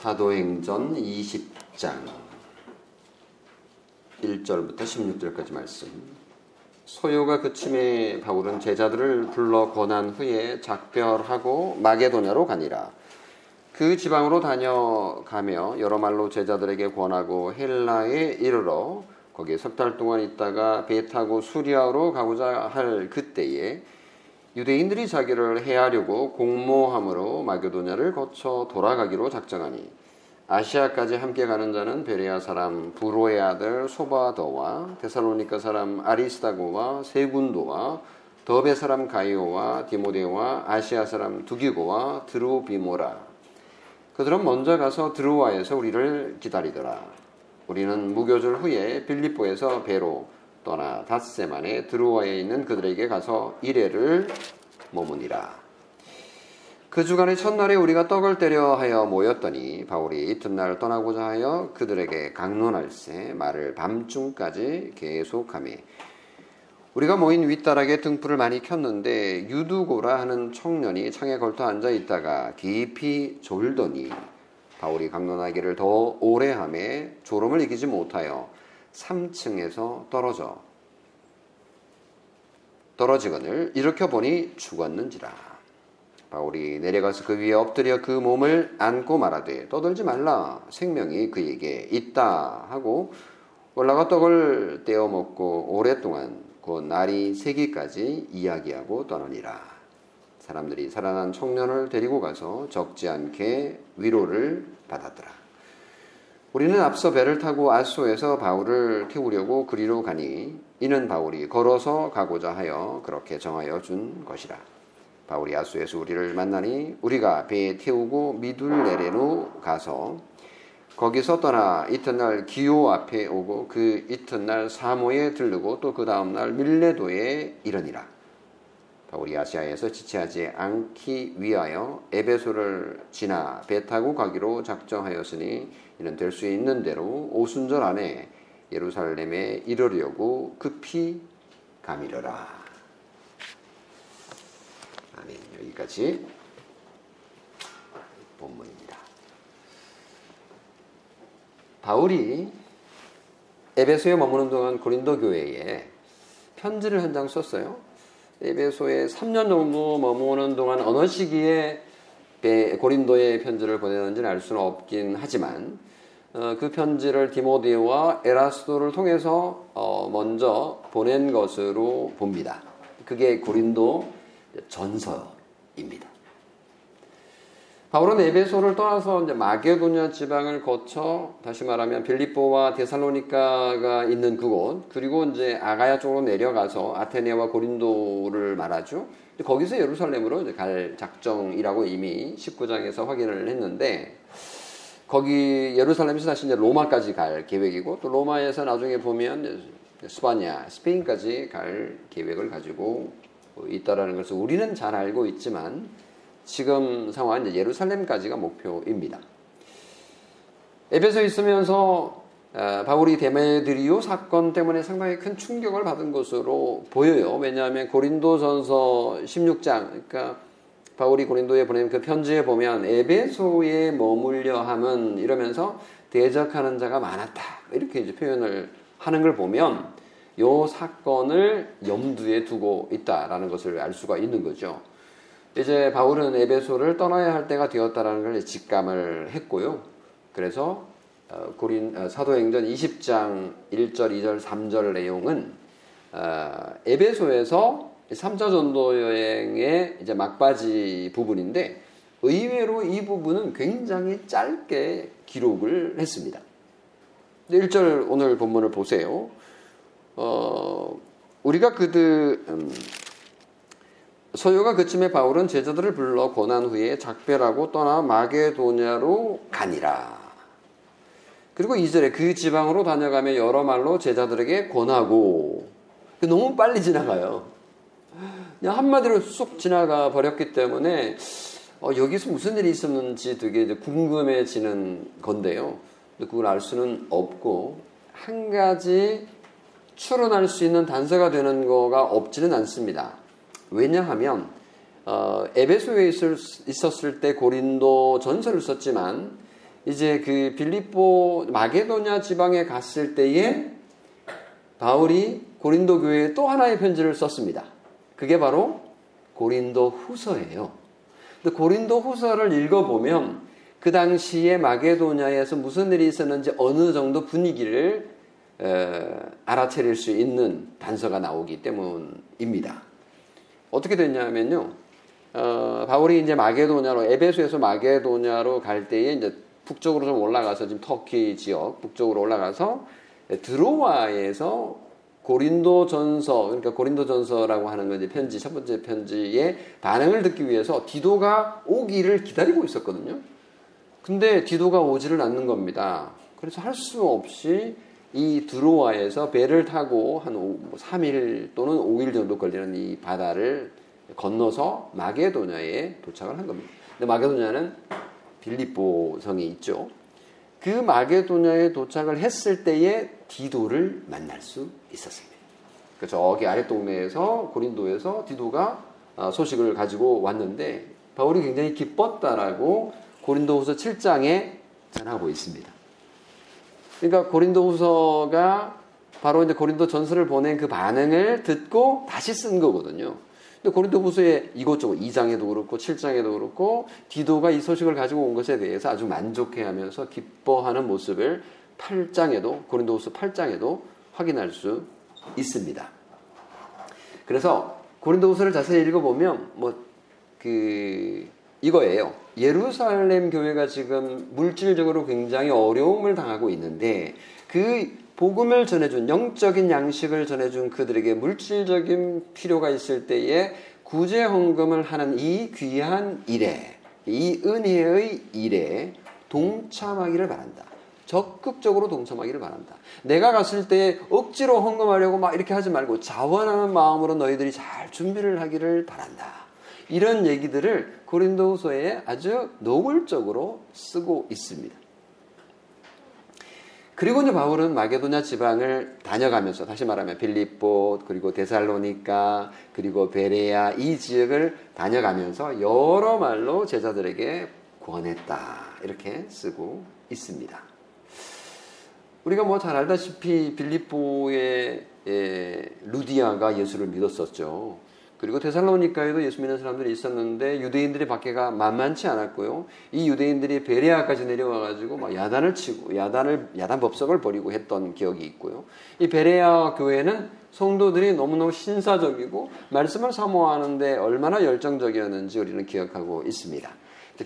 사도행전 20장 1절부터 16절까지 말씀. 소요가 그침에 바울은 제자들을 불러 권한 후에 작별하고 마게도냐로 가니라. 그 지방으로 다녀가며 여러 말로 제자들에게 권하고 헬라에 이르러 거기에 석 달 동안 있다가 배 타고 수리아로 가고자 할 그때에 유대인들이 자기를 해하려고 공모함으로 마게도냐를 거쳐 돌아가기로 작정하니 아시아까지 함께 가는 자는 베레아 사람 부로의 아들 소바더와 데살로니카 사람 아리스타고와 세군도와 더베 사람 가이오와 디모데와 아시아 사람 두기고와 드로비모라. 그들은 먼저 가서 드로아에서 우리를 기다리더라. 우리는 무교절 후에 빌립보에서 배로 떠나 닷새 만에 드로아에 있는 그들에게 가서 이래를 머무니라. 그 주간의 첫날에 우리가 떡을 때려 하여 모였더니 바울이 이튿날 떠나고자 하여 그들에게 강론할새 말을 밤중까지 계속하며 우리가 모인 윗다락에 등불을 많이 켰는데 유두고라 하는 청년이 창에 걸터 앉아 있다가 깊이 졸더니 바울이 강론하기를 더 오래 하매 졸음을 이기지 못하여 3층에서 떨어져. 떨어지거늘 일으켜 보니 죽었는지라. 바울이 내려가서 그 위에 엎드려 그 몸을 안고 말하되 떠들지 말라. 생명이 그에게 있다. 하고 올라가 떡을 떼어 먹고 오랫동안 곧 날이 새기까지 이야기하고 떠나니라. 사람들이 살아난 청년을 데리고 가서 적지 않게 위로를 받았더라 우리는 앞서 배를 타고 아소에서 바울을 태우려고 그리로 가니 이는 바울이 걸어서 가고자 하여 그렇게 정하여 준 것이라. 바울이 아소에서 우리를 만나니 우리가 배에 태우고 미둘레레로 가서 거기서 떠나 이튿날 기오 앞에 오고 그 이튿날 사모에 들르고 또 그 다음날 밀레도에 이르니라. 바울이 아시아에서 지체하지 않기 위하여 에베소를 지나 배 타고 가기로 작정하였으니 이는 될수 있는 대로 오순절 안에 예루살렘에 이르려고 급히 가미려라. 아멘. 여기까지 본문입니다. 바울이 에베소에 머무는 동안 고린도 교회에 편지를 한 장 썼어요. 에베소에 3년 정도 머무는 동안 어느 시기에 고린도에 편지를 보내는지는 알 수는 없긴 하지만 어, 그 편지를 디모데와 에라스도를 통해서 어, 먼저 보낸 것으로 봅니다. 그게 고린도 전서입니다. 바울은 에베소를 떠나서 이제 마게도냐 지방을 거쳐 다시 말하면 빌립보와 데살로니카가 있는 그곳 그리고 이제 아가야 쪽으로 내려가서 아테네와 고린도를 말하죠. 거기서 예루살렘으로 갈 작정이라고 이미 19장에서 확인을 했는데 거기 예루살렘에서 다시 이제 로마까지 갈 계획이고 또 로마에서 나중에 보면 스파냐, 스페인까지 갈 계획을 가지고 있다라는 것을 우리는 잘 알고 있지만 지금 상황은 이제 예루살렘까지가 목표입니다. 에베소에 있으면서 아, 바울이 데메드리오 사건 때문에 상당히 큰 충격을 받은 것으로 보여요. 왜냐하면 고린도전서 16장, 그러니까 바울이 고린도에 보낸 그 편지에 보면 에베소에 머물려 함은 이러면서 대적하는 자가 많았다. 이렇게 이제 표현을 하는 걸 보면 요 사건을 염두에 두고 있다라는 것을 알 수가 있는 거죠. 이제 바울은 에베소를 떠나야 할 때가 되었다라는 걸 직감을 했고요. 그래서 어, 고린 어, 사도행전 20장 1절, 2절, 3절 내용은 어, 에베소에서 3차 전도 여행의 이제 막바지 부분인데 의외로 이 부분은 굉장히 짧게 기록을 했습니다. 1절 오늘 본문을 보세요. 어, 우리가 그들 음, 소요가 그쯤에 바울은 제자들을 불러 고난 후에 작별하고 떠나 마게도냐로 가니라. 그리고 2절에 그 지방으로 다녀가며 여러 말로 제자들에게 권하고 너무 빨리 지나가요. 그냥 한마디로 쑥 지나가 버렸기 때문에 어, 여기서 무슨 일이 있었는지 되게 궁금해지는 건데요. 그걸 알 수는 없고 한 가지 추론할 수 있는 단서가 되는 거가 없지는 않습니다. 왜냐하면 어, 에베소에 있을, 있었을 때 고린도 전설을 썼지만 이제 그 빌립보 마게도냐 지방에 갔을 때에 바울이 고린도 교회에 또 하나의 편지를 썼습니다. 그게 바로 고린도 후서예요. 근데 고린도 후서를 읽어보면 그 당시에 마게도냐에서 무슨 일이 있었는지 어느 정도 분위기를 에, 알아차릴 수 있는 단서가 나오기 때문입니다. 어떻게 됐냐면요. 어, 바울이 이제 마게도냐로 에베소에서 마게도냐로 갈 때에 이제 북쪽으로 좀 올라가서 지금 터키 지역 북쪽으로 올라가서 드로와에서 고린도 전서 그러니까 고린도 전서라고 하는 건 이제 편지 첫 번째 편지의 반응을 듣기 위해서 디도가 오기를 기다리고 있었거든요. 근데 디도가 오지를 않는 겁니다. 그래서 할 수 없이 이 드로와에서 배를 타고 한 3일 또는 5일 정도 걸리는 이 바다를 건너서 마게도냐에 도착을 한 겁니다. 근데 마게도냐는 빌립보 성이 있죠. 그 마게도냐에 도착을 했을 때에 디도를 만날 수 있었습니다. 그 저기 아래 동네에서 고린도에서 디도가 아, 소식을 가지고 왔는데 바울이 굉장히 기뻤다라고 고린도후서 7장에 전하고 있습니다. 그러니까 고린도후서가 바로 이제 고린도 전서를 보낸 그 반응을 듣고 다시 쓴 거거든요. 근데 고린도후서에 이것저것 2장에도 그렇고 7장에도 그렇고 디도가 이 소식을 가지고 온 것에 대해서 아주 만족해하면서 기뻐하는 모습을 8장에도 고린도후서 8장에도 확인할 수 있습니다. 그래서 고린도후서를 자세히 읽어보면 뭐 그 이거예요. 예루살렘 교회가 지금 물질적으로 굉장히 어려움을 당하고 있는데 그 복음을 전해준 영적인 양식을 전해준 그들에게 물질적인 필요가 있을 때에 구제 헌금을 하는 이 귀한 일에 이 은혜의 일에 동참하기를 바란다. 적극적으로 동참하기를 바란다. 내가 갔을 때 억지로 헌금하려고 막 이렇게 하지 말고 자원하는 마음으로 너희들이 잘 준비를 하기를 바란다. 이런 얘기들을 고린도후서에 아주 노골적으로 쓰고 있습니다. 그리고 이제 바울은 마게도냐 지방을 다녀가면서 다시 말하면 빌립보 그리고 데살로니카 그리고 베레아 이 지역을 다녀가면서 여러 말로 제자들에게 권했다 이렇게 쓰고 있습니다. 우리가 뭐 잘 알다시피 빌립보의 예, 루디아가 예수를 믿었었죠. 그리고 데살로니카에도 예수 믿는 사람들이 있었는데 유대인들이 밖에가 만만치 않았고요. 이 유대인들이 베레아까지 내려와 가지고 막 야단을 치고 야단을 야단 법석을 벌이고 했던 기억이 있고요. 이 베레아 교회는 성도들이 너무너무 신사적이고 말씀을 사모하는데 얼마나 열정적이었는지 우리는 기억하고 있습니다.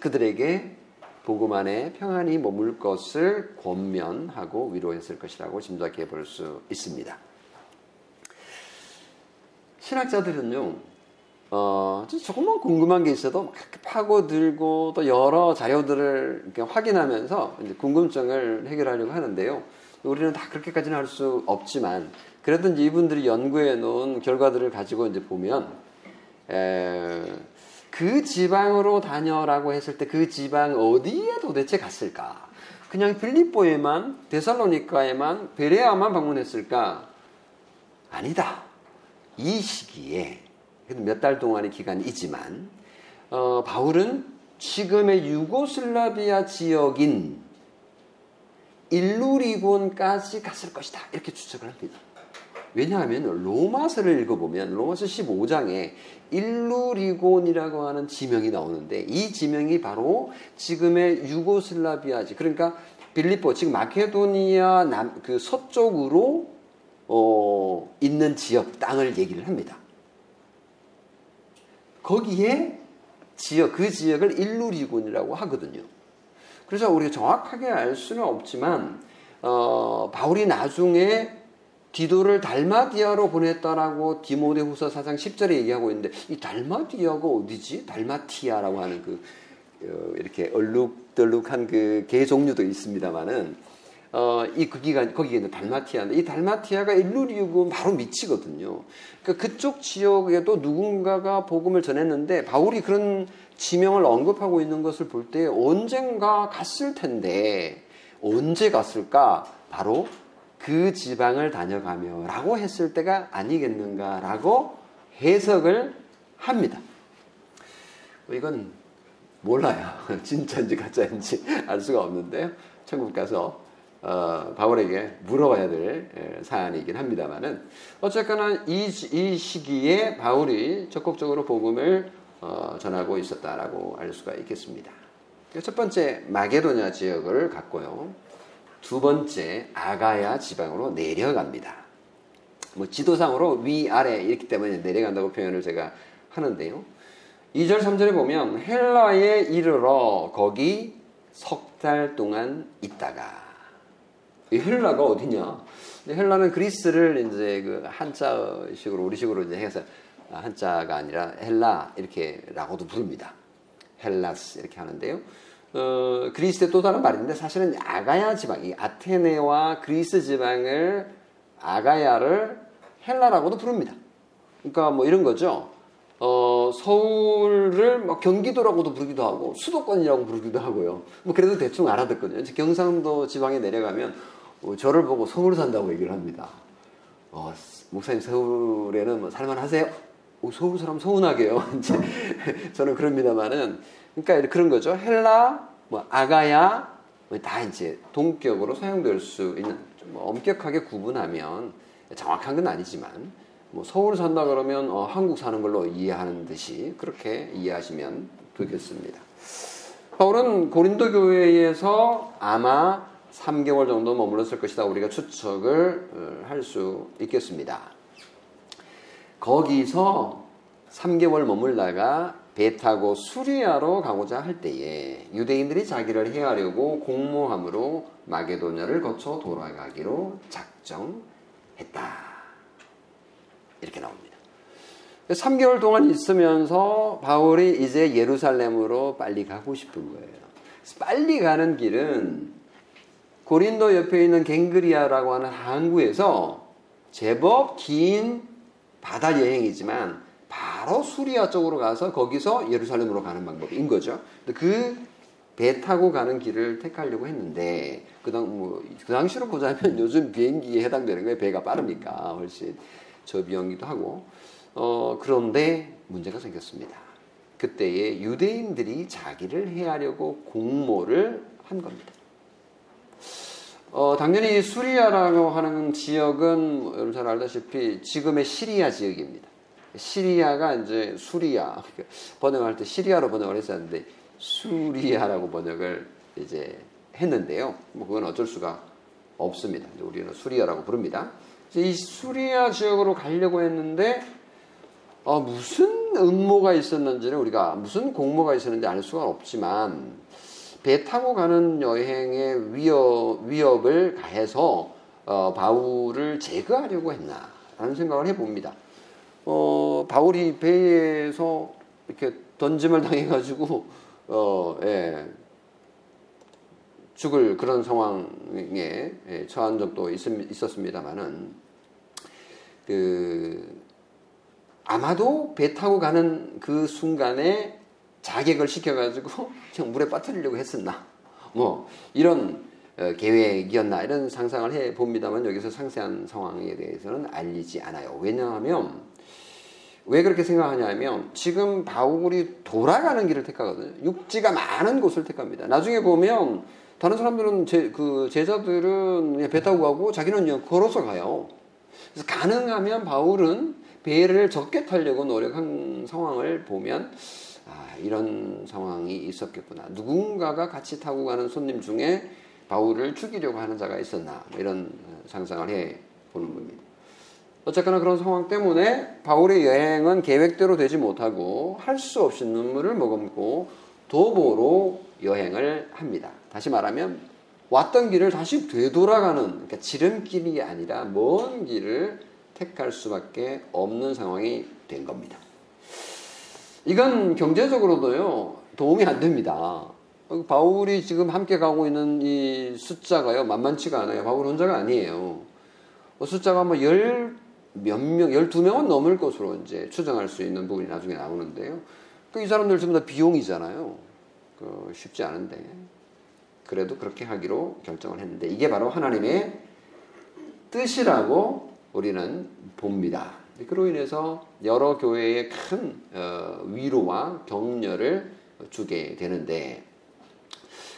그들에게 복음 안에 평안히 머물 것을 권면하고 위로했을 것이라고 짐작해 볼 수 있습니다. 신학자들은요, 어, 조금만 궁금한 게 있어도 그렇게 파고들고 또 여러 자료들을 확인하면서 궁금증을 해결하려고 하는데요. 우리는 다 그렇게까지는 할 수 없지만 그래도 이제 이분들이 연구해 놓은 결과들을 가지고 이제 보면 에, 그 지방으로 다녀라고 했을 때 그 지방 어디에 도대체 갔을까? 그냥 필리포에만 데살로니카에만 베레아만 방문했을까? 아니다. 이 시기에 몇 달 동안의 기간이지만 어, 바울은 지금의 유고슬라비아 지역인 일루리곤까지 갔을 것이다 이렇게 추측을 합니다. 왜냐하면 로마서를 읽어보면 로마서 15장에 일루리곤이라고 하는 지명이 나오는데 이 지명이 바로 지금의 유고슬라비아지 그러니까 빌리포 지금 마케도니아 남, 그 서쪽으로 어, 있는 지역 땅을 얘기를 합니다. 거기에 지역 그 지역을 일루리군이라고 하거든요. 그래서 우리가 정확하게 알 수는 없지만 어, 바울이 나중에 디도를 달마디아로 보냈다라고 디모데후서 4장 10절에 얘기하고 있는데 이 달마디아가 어디지? 달마티아라고 하는 그 어, 이렇게 얼룩덜룩한 그 개 종류도 있습니다만은 어, 이 거기가 거기에 있는 달마티아인데 이 달마티아가 일루리우고 바로 밑이거든요. 그러니까 그쪽 지역에도 누군가가 복음을 전했는데 바울이 그런 지명을 언급하고 있는 것을 볼 때 언젠가 갔을 텐데 언제 갔을까? 바로 그 지방을 다녀가며 라고 했을 때가 아니겠는가라고 해석을 합니다. 이건 몰라요. 진짜인지 가짜인지 알 수가 없는데요. 천국 가서 어, 바울에게 물어봐야 될 에, 사안이긴 합니다만은 어쨌거나 이, 이 시기에 바울이 적극적으로 복음을 어, 전하고 있었다라고 알 수가 있겠습니다. 첫 번째 마게도냐 지역을 갔고요. 두 번째 아가야 지방으로 내려갑니다. 뭐 지도상으로 위아래 이렇기 때문에 내려간다고 표현을 제가 하는데요. 2절 3절에 보면 헬라에 이르러 거기 석 달 동안 있다가 이 헬라가 어디냐? 헬라는 그리스를 이제 그 한자식으로 우리식으로 이제 해서 한자가 아니라 헬라 이렇게라고도 부릅니다. 헬라스 이렇게 하는데요. 어, 그리스의 또 다른 말인데 사실은 아가야 지방, 이 아테네와 그리스 지방을 아가야를 헬라라고도 부릅니다. 그러니까 뭐 이런 거죠. 어, 서울을 뭐 경기도라고도 부르기도 하고 수도권이라고 부르기도 하고요. 뭐 그래도 대충 알아듣거든요. 경상도 지방에 내려가면 어, 저를 보고 서울 산다고 얘기를 합니다. 어, 목사님 서울에는 뭐 살만하세요? 오, 서울 사람 서운하게요. 저는 그럽니다만은 그러니까 그런 거죠. 헬라, 뭐 아가야 뭐 다 이제 동격으로 사용될 수 있는 뭐 엄격하게 구분하면 정확한 건 아니지만 뭐 서울 산다 그러면 어, 한국 사는 걸로 이해하는 듯이 그렇게 이해하시면 되겠습니다. 바울은 고린도 교회에서 아마 3개월 정도 머물렀을 것이다. 우리가 추측을 어, 할수 있겠습니다. 거기서 3개월 머물다가 배 타고 수리아로 가고자 할 때에 유대인들이 자기를 해하려고 공모함으로 마게도냐를 거쳐 돌아가기로 작정했다. 이렇게 나옵니다. 3개월 동안 있으면서 바울이 이제 예루살렘으로 빨리 가고 싶은 거예요. 빨리 가는 길은 고린도 옆에 있는 갱그리아라고 하는 항구에서 제법 긴 바다 여행이지만 바로 수리아 쪽으로 가서 거기서 예루살렘으로 가는 방법인 거죠. 그 배 타고 가는 길을 택하려고 했는데 그, 당, 뭐, 그 당시로 보자면 요즘 비행기에 해당되는 거예요. 배가 빠르니까 훨씬. 저비용이기도 하고 어, 그런데 문제가 생겼습니다. 그때에 유대인들이 자기를 해하려고 공모를 한 겁니다. 어, 당연히 수리아라고 하는 지역은 여러분 잘 알다시피 지금의 시리아 지역입니다. 시리아가 이제 수리아 번역할 때 시리아로 번역을 했었는데 수리아라고 번역을 이제 했는데요. 뭐 그건 어쩔 수가 없습니다. 우리는 수리아라고 부릅니다. 이 수리아 지역으로 가려고 했는데 어, 무슨 음모가 있었는지는 우리가 무슨 공모가 있었는지 알 수가 없지만 배 타고 가는 여행의 위협, 위협을 가해서 어, 바울을 제거하려고 했나라는 생각을 해봅니다. 어, 바울이 배에서 이렇게 던짐을 당해가지고 어, 예, 죽을 그런 상황에 예, 처한 적도 있, 있었습니다만은 그 아마도 배 타고 가는 그 순간에 자객을 시켜가지고 그냥 물에 빠뜨리려고 했었나 뭐 이런 어, 계획이었나 이런 상상을 해 봅니다만 여기서 상세한 상황에 대해서는 알리지 않아요. 왜냐하면 왜 그렇게 생각하냐면 지금 바울이 돌아가는 길을 택하거든요. 육지가 많은 곳을 택합니다. 나중에 보면 다른 사람들은 제, 그 제자들은 배 타고 가고 자기는 걸어서 가요. 그래서 가능하면 바울은 배를 적게 타려고 노력한 상황을 보면 아, 이런 상황이 있었겠구나. 누군가가 같이 타고 가는 손님 중에 바울을 죽이려고 하는 자가 있었나. 뭐 이런 상상을 해 보는 겁니다. 어쨌거나 그런 상황 때문에 바울의 여행은 계획대로 되지 못하고 할 수 없이 눈물을 머금고 도보로 여행을 합니다. 다시 말하면 왔던 길을 다시 되돌아가는 그러니까 지름길이 아니라 먼 길을 택할 수밖에 없는 상황이 된 겁니다. 이건 경제적으로도요 도움이 안 됩니다. 바울이 지금 함께 가고 있는 이 숫자가요 만만치가 않아요. 바울 혼자가 아니에요. 숫자가 뭐 열 몇 명, 열두 명은 넘을 것으로 이제 추정할 수 있는 부분이 나중에 나오는데요. 그 이 사람들 전부 다 비용이잖아요. 그 쉽지 않은데. 그래도 그렇게 하기로 결정을 했는데 이게 바로 하나님의 뜻이라고 우리는 봅니다. 그로 인해서 여러 교회에 큰 어, 위로와 격려를 주게 되는데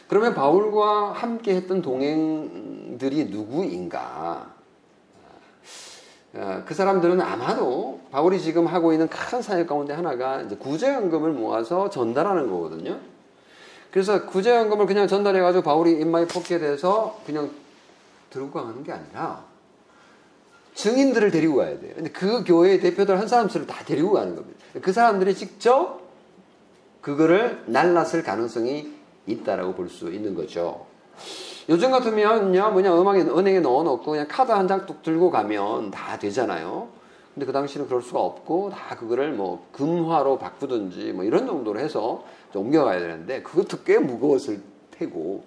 그러면 바울과 함께 했던 동행들이 누구인가? 어, 그 사람들은 아마도 바울이 지금 하고 있는 큰 사역 가운데 하나가 구제연금을 모아서 전달하는 거거든요. 그래서 구제연금을 그냥 전달해가지고 바울이 뽑게 돼서 그냥 들고 가는 게 아니라 증인들을 데리고 가야 돼요. 근데 그 교회의 대표들 한 사람씩을 다 데리고 가는 겁니다. 그 사람들이 직접 그거를 날랐을 가능성이 있다라고 볼 수 있는 거죠. 요즘 같으면요, 뭐냐, 음악에, 은행에 넣어놓고 그냥 카드 한 장 뚝 들고 가면 다 되잖아요. 근데 그 당시는 그럴 수가 없고 다 그거를 뭐 금화로 바꾸든지 뭐 이런 정도로 해서 옮겨가야 되는데 그것도 꽤 무거웠을 테고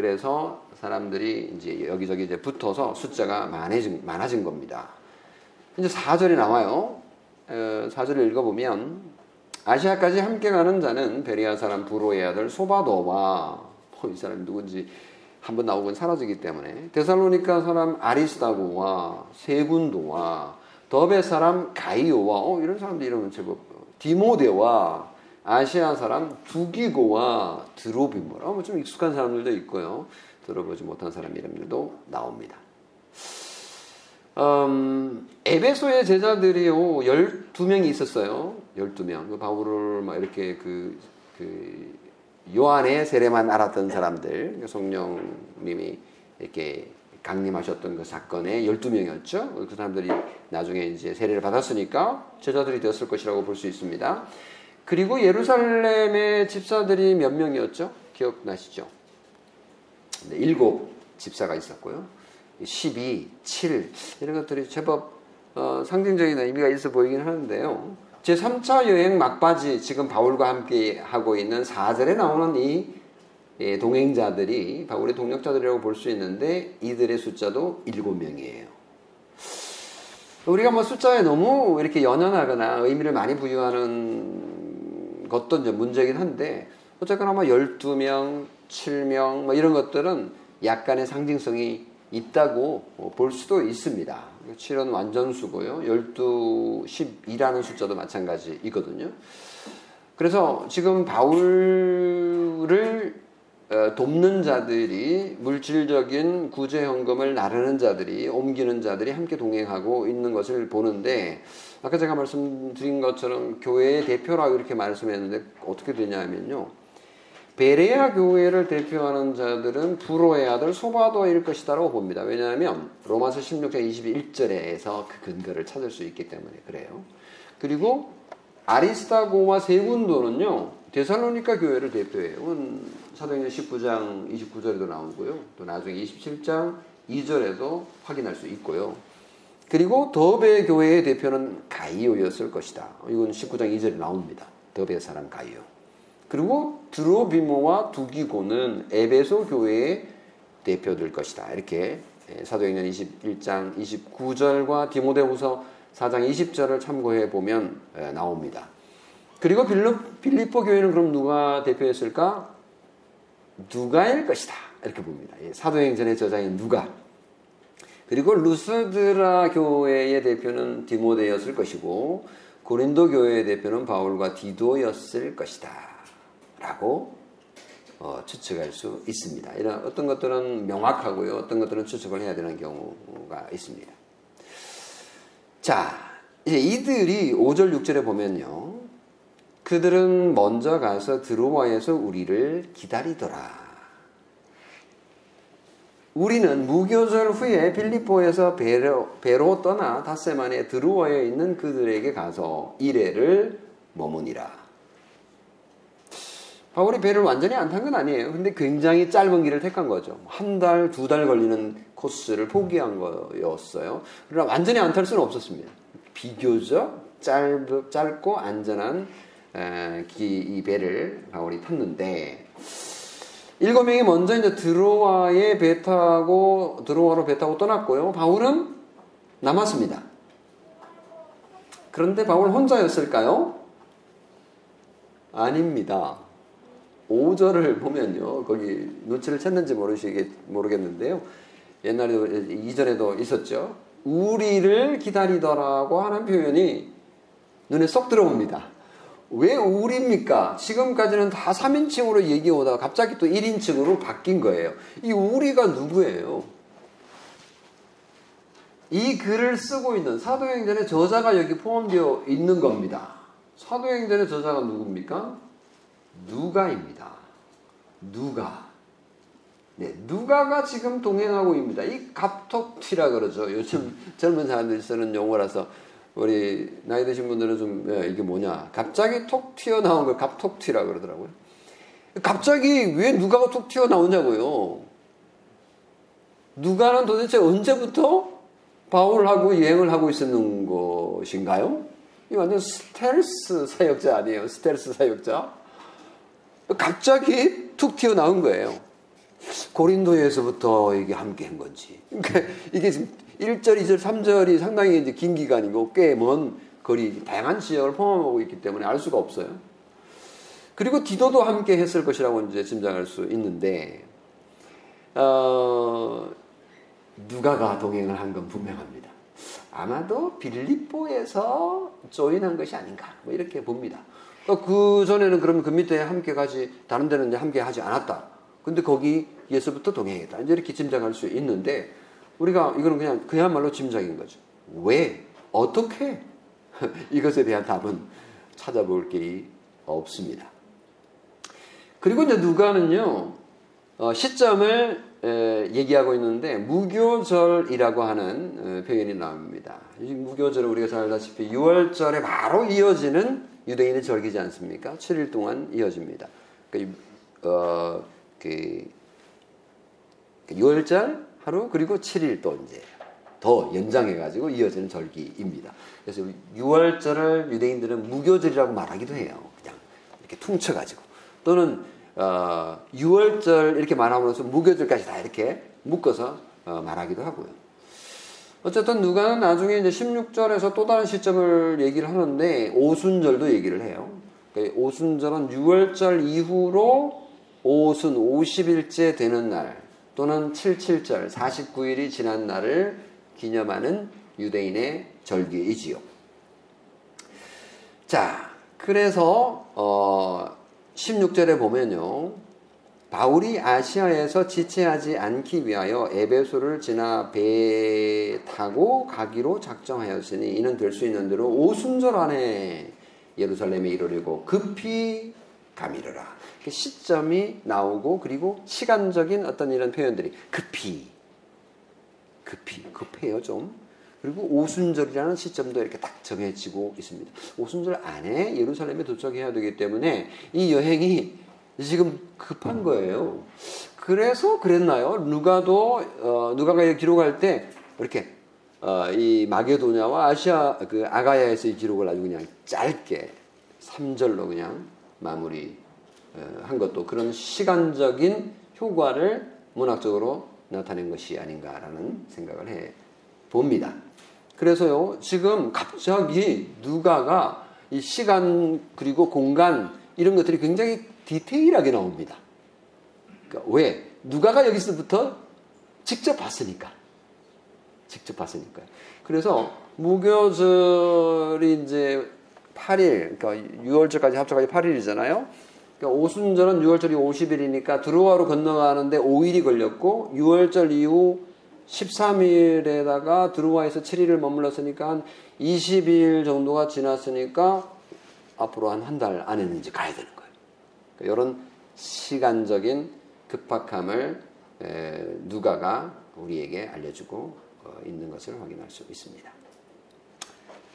그래서 사람들이 이제 여기저기 이제 붙어서 숫자가 많아진, 많아진 겁니다. 이제 4절이 나와요. 어, 4절을 읽어보면 아시아까지 함께 가는 자는 베리아 사람 부로의 아들 소바도와 뭐이 사람이 누군지 한 번 나오곤 사라지기 때문에 데살로니카 사람 아리스타고와 세군도와 더베 사람 가이오와 어 이런 사람들 이름은 제법 디모데와 아시아 사람 두기고와 드로비모라 뭐 좀 익숙한 사람들도 있고요 들어보지 못한 사람 이름들도 나옵니다. 음, 에베소의 제자들이 12명이 있었어요. 12명. 그 바울을 막 이렇게 그, 그 요한의 세례만 알았던 사람들, 그 성령님이 이렇게 강림하셨던 그 사건의 12명이었죠. 그 사람들이 나중에 이제 세례를 받았으니까 제자들이 되었을 것이라고 볼 수 있습니다. 그리고 예루살렘의 집사들이 몇 명이었죠? 기억나시죠? 네, 일곱 집사가 있었고요. 12, 7 이런 것들이 제법 어, 상징적인 의미가 있어 보이긴 하는데요. 제 3차 여행 막바지 지금 바울과 함께 하고 있는 4절에 나오는 이 예, 동행자들이 바울의 동력자들이라고 볼 수 있는데 이들의 숫자도 7명이에요. 우리가 뭐 숫자에 너무 이렇게 연연하거나 의미를 많이 부여하는 것도 이제 문제긴 한데 어쨌거나 뭐 12명, 7명 뭐 이런 것들은 약간의 상징성이 있다고 볼 수도 있습니다. 7은 완전수고요. 12, 12라는 숫자도 마찬가지이거든요. 그래서 지금 바울을 어, 돕는 자들이 물질적인 구제 현금을 나르는 자들이 옮기는 자들이 함께 동행하고 있는 것을 보는데 아까 제가 말씀드린 것처럼 교회의 대표라고 이렇게 말씀했는데 어떻게 되냐면요. 베레아 교회를 대표하는 자들은 부로의 아들 소바도일 것이다라고 봅니다. 왜냐하면 로마서 16장 21절에서 그 근거를 찾을 수 있기 때문에 그래요. 그리고 아리스타고와 세군도는요. 데살로니카 교회를 대표해요. 사도행전 19장 29절에도 나오고요. 또 나중에 27장 2절에도 확인할 수 있고요. 그리고 더베 교회의 대표는 가이오였을 것이다. 이건 19장 2절에 나옵니다. 더베 사람 가이오. 그리고 드로비모와 두기고는 에베소 교회의 대표될 것이다. 이렇게 예, 사도행전 21장 29절과 디모데후서 4장 20절을 참고해 보면 예, 나옵니다. 그리고 빌리포 교회는 그럼 누가 대표했을까? 누가일 것이다. 이렇게 봅니다. 예, 사도행전의 저자인 누가. 그리고 루스드라 교회의 대표는 디모데였을 것이고 고린도 교회의 대표는 바울과 디도였을 것이다. 라고 어, 추측할 수 있습니다. 이런 어떤 것들은 명확하고요. 어떤 것들은 추측을 해야 되는 경우가 있습니다. 자, 이제 이들이 5절, 6절에 보면요. 그들은 먼저 가서 드로와에서 우리를 기다리더라. 우리는 무교절 후에 빌리포에서 배로, 배로 떠나 닷새만에 드로와에 있는 그들에게 가서 이래를 머무니라. 바울이 배를 완전히 안 탄 건 아니에요. 근데 굉장히 짧은 길을 택한 거죠. 한 달, 두 달 걸리는 코스를 포기한 거였어요. 그러나 완전히 안 탈 수는 없었습니다. 비교적 짧, 짧고 안전한 이 배를 바울이 탔는데 일곱 명이 먼저 이제 드로와에 배 타고 드로와로 배 타고 떠났고요. 바울은 남았습니다. 그런데 바울 혼자였을까요? 아닙니다. 5절을 보면요. 거기 눈치를 챘는지 모르시겠, 모르겠는데요. 옛날에도 이전에도 있었죠. 우리를 기다리더라고 하는 표현이 눈에 쏙 들어옵니다. 왜 우리입니까? 지금까지는 다 3인칭으로 얘기 오다가 갑자기 또 1인칭으로 바뀐 거예요. 이 우리가 누구예요? 이 글을 쓰고 있는 사도행전의 저자가 여기 포함되어 있는 겁니다. 사도행전의 저자가 누굽니까? 누가입니다. 누가. 네, 누가가 지금 동행하고 있습니다. 이 갑톡튀라 그러죠. 요즘 젊은 사람들이 쓰는 용어라서 우리 나이 드신 분들은 좀 예, 이게 뭐냐 갑자기 톡 튀어나온 걸 갑톡튀라 그러더라고요. 갑자기 왜 누가가 톡 튀어나오냐고요. 누가는 도대체 언제부터 바울하고 여행을 하고 있었는 것인가요? 이 완전 스텔스 사역자 아니에요? 스텔스 사역자? 갑자기 툭 튀어나온 거예요. 고린도에서부터 이게 함께 한 건지. 그러니까 이게 지금 1절, 2절, 3절이 상당히 이제 긴 기간이고 꽤 먼 거리, 다양한 지역을 포함하고 있기 때문에 알 수가 없어요. 그리고 디도도 함께 했을 것이라고 이제 짐작할 수 있는데, 어, 누가가 동행을 한 건 분명합니다. 아마도 빌립보에서 조인한 것이 아닌가, 뭐 이렇게 봅니다. 어, 그 전에는 그러면 그 밑에 함께 가지, 다른 데는 이제 함께 하지 않았다. 근데 거기에서부터 동행했다. 이제 이렇게 짐작할 수 있는데, 우리가 이거는 그냥 그야말로 짐작인 거죠. 왜? 어떻게? 이것에 대한 답은 찾아볼 길이 없습니다. 그리고 이제 누가는요, 어, 시점을 에, 얘기하고 있는데, 무교절이라고 하는 에, 표현이 나옵니다. 이 무교절은 우리가 잘 알다시피 6월절에 바로 이어지는 유대인의 절기지 않습니까? 7일 동안 이어집니다. 그, 어, 그, 6월절, 하루 그리고 7일 또 이제 더 연장해가지고 이어지는 절기입니다. 그래서 6월절을 유대인들은 무교절이라고 말하기도 해요. 그냥 이렇게 퉁쳐가지고 또는 어, 6월절 이렇게 말함으로써 무교절까지 다 이렇게 묶어서 어, 말하기도 하고요. 어쨌든 누가는 나중에 이제 16절에서 또 다른 시점을 얘기를 하는데 오순절도 얘기를 해요. 그러니까 오순절은 6월절 이후로 오순 50일째 되는 날 또는 77절 49일이 지난 날을 기념하는 유대인의 절기이지요. 자, 그래서 어 16절에 보면요. 바울이 아시아에서 지체하지 않기 위하여 에베소를 지나 배 타고 가기로 작정하였으니 이는 될 수 있는 대로 오순절 안에 예루살렘에 이르려고 급히 감이르라. 그 시점이 나오고 그리고 시간적인 어떤 이런 표현들이 급히 급히 급해요 좀 그리고 오순절이라는 시점도 이렇게 딱 정해지고 있습니다. 오순절 안에 예루살렘에 도착해야 되기 때문에 이 여행이 지금 급한 거예요. 그래서 그랬나요? 누가도 어, 누가가 기록할 때 이렇게 어, 이 마게도냐와 아시아 그 아가야에서 이 기록을 아주 그냥 짧게 3절로 그냥 마무리 한 것도 그런 시간적인 효과를 문학적으로 나타낸 것이 아닌가라는 생각을 해 봅니다. 그래서요, 지금 갑자기 누가가 이 시간 그리고 공간 이런 것들이 굉장히 디테일하게 나옵니다. 그러니까 왜? 누가가 여기서부터 직접 봤으니까. 직접 봤으니까. 그래서 무교절이 이제 8일, 그러니까 6월절까지 합쳐가지 8일이잖아요. 그러니까 오순절은 6월절이 50일이니까 드로아로 건너가는데 5일이 걸렸고 6월절 이후 13일에다가 드로아에서 7일을 머물렀으니까 한 20일 정도가 지났으니까 앞으로 한 한 달 안에는 이제 가야 되는 거예요. 그러니까 이런 시간적인 급박함을 누가가 우리에게 알려주고 어, 있는 것을 확인할 수 있습니다.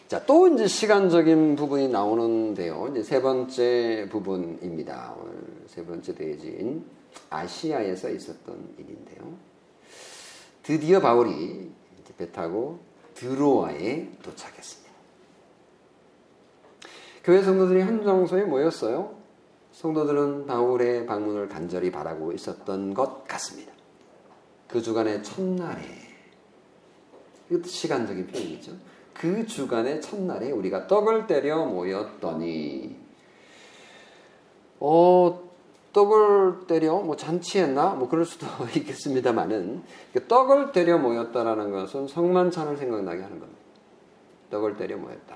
자, 또 이제 시간적인 부분이 나오는데요. 이제 세 번째 부분입니다. 오늘 세 번째 대지인 아시아에서 있었던 일인데요. 드디어 바울이 배 타고 드로아에 도착했습니다. 교회 성도들이 한 장소에 모였어요. 성도들은 바울의 방문을 간절히 바라고 있었던 것 같습니다. 그 주간의 첫날에 이것도 시간적인 표현이죠. 그 주간의 첫날에 우리가 떡을 때려 모였더니 어 떡을 때려 뭐 잔치했나 뭐 그럴 수도 있겠습니다만은 그 떡을 때려 모였다라는 것은 성만찬을 생각나게 하는 겁니다. 떡을 때려 모였다.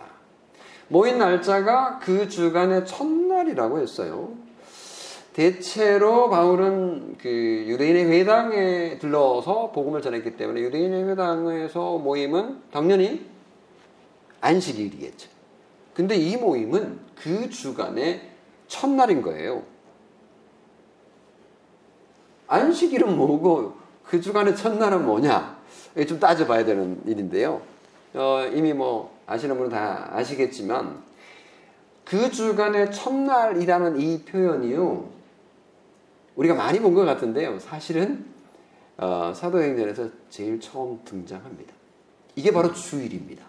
모인 날짜가 그 주간의 첫날이라고 했어요. 대체로 바울은 그 유대인의 회당에 들러서 복음을 전했기 때문에 유대인의 회당에서 모임은 당연히 안식일이겠죠. 근데 이 모임은 그 주간의 첫날인 거예요. 안식일은 뭐고 그 주간의 첫날은 뭐냐? 좀 따져봐야 되는 일인데요. 어, 이미 뭐 아시는 분은 다 아시겠지만 그 주간의 첫날이라는 이 표현이요. 우리가 많이 본 것 같은데요. 사실은 어, 사도행전에서 제일 처음 등장합니다. 이게 바로 주일입니다.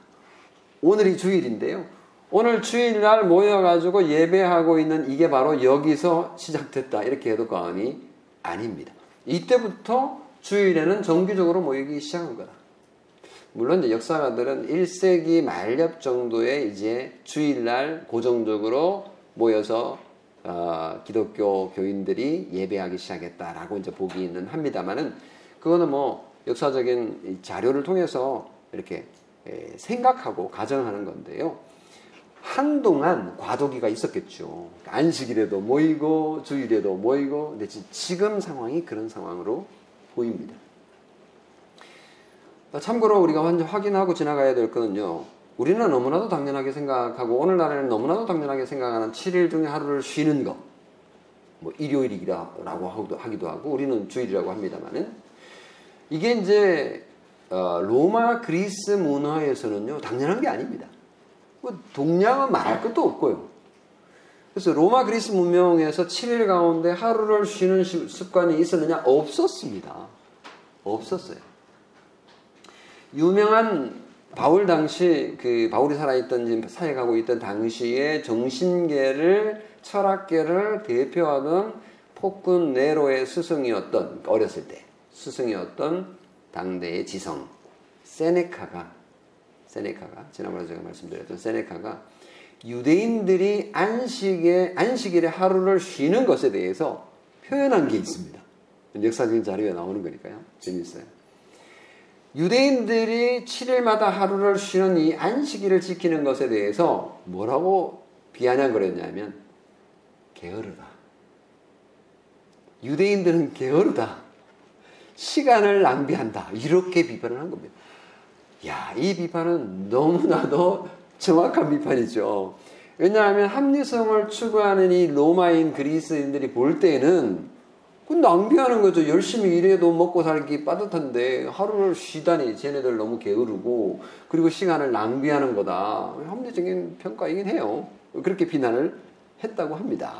오늘이 주일인데요. 오늘 주일날 모여가지고 예배하고 있는 이게 바로 여기서 시작됐다. 이렇게 해도 과언이 아닙니다. 이때부터 주일에는 정기적으로 모이기 시작한 거다. 물론 이제 역사가들은 1세기 말엽 정도에 이제 주일날 고정적으로 모여서 어, 기독교 교인들이 예배하기 시작했다라고 이제 보기는 합니다만은 그거는 뭐 역사적인 자료를 통해서 이렇게 생각하고 가정하는 건데요. 한동안 과도기가 있었겠죠. 안식일에도 모이고 주일에도 모이고 근데 지금 상황이 그런 상황으로 보입니다. 참고로 우리가 완전 확인하고 지나가야 될 거는요. 우리는 너무나도 당연하게 생각하고 오늘날에는 너무나도 당연하게 생각하는 7일 중에 하루를 쉬는 거. 뭐 일요일이라고 하기도 하고 우리는 주일이라고 합니다만은 이게 이제 어, 로마 그리스 문화에서는요 당연한 게 아닙니다. 뭐 동양은 말할 것도 없고요. 그래서 로마 그리스 문명에서 7일 가운데 하루를 쉬는 습관이 있었느냐? 없었습니다. 없었어요. 유명한 바울 당시 그 바울이 살아있던 사역하고 있던 당시에 정신계를 철학계를 대표하는 폭군 네로의 스승이었던 어렸을 때 스승이었던 당대의 지성 세네카가 세네카가 지난번에 제가 말씀드렸던 세네카가 유대인들이 안식에 안식일에 하루를 쉬는 것에 대해서 표현한 게 있습니다. 역사적인 자료에 나오는 거니까요. 재밌어요. 유대인들이 7일마다 하루를 쉬는 이 안식일을 지키는 것에 대해서 뭐라고 비아냥거렸냐면 게으르다. 유대인들은 게으르다. 시간을 낭비한다. 이렇게 비판을 한 겁니다. 야, 이 비판은 너무나도 정확한 비판이죠. 왜냐하면 합리성을 추구하는 이 로마인 그리스인들이 볼 때는 그 낭비하는 거죠. 열심히 일해도 먹고 살기 빠듯한데 하루를 쉬다니 쟤네들 너무 게으르고 그리고 시간을 낭비하는 거다. 합리적인 평가이긴 해요. 그렇게 비난을 했다고 합니다.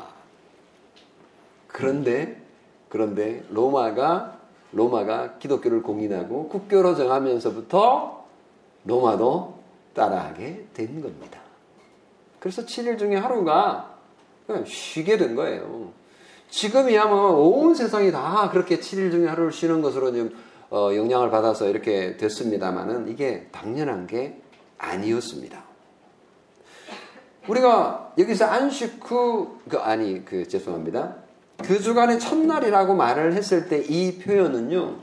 그런데 그런데 로마가 로마가 기독교를 공인하고 국교로 정하면서부터 로마도 따라하게 된 겁니다. 그래서 7일 중에 하루가 쉬게 된 거예요. 지금이야 뭐온 세상이 다 그렇게 7일 중에 하루를 쉬는 것으로 좀 어, 영향을 받아서 이렇게 됐습니다만은 이게 당연한 게 아니었습니다. 우리가 여기서 안식 후, 그, 아니, 그, 죄송합니다. 그 주간의 첫날이라고 말을 했을 때 이 표현은요,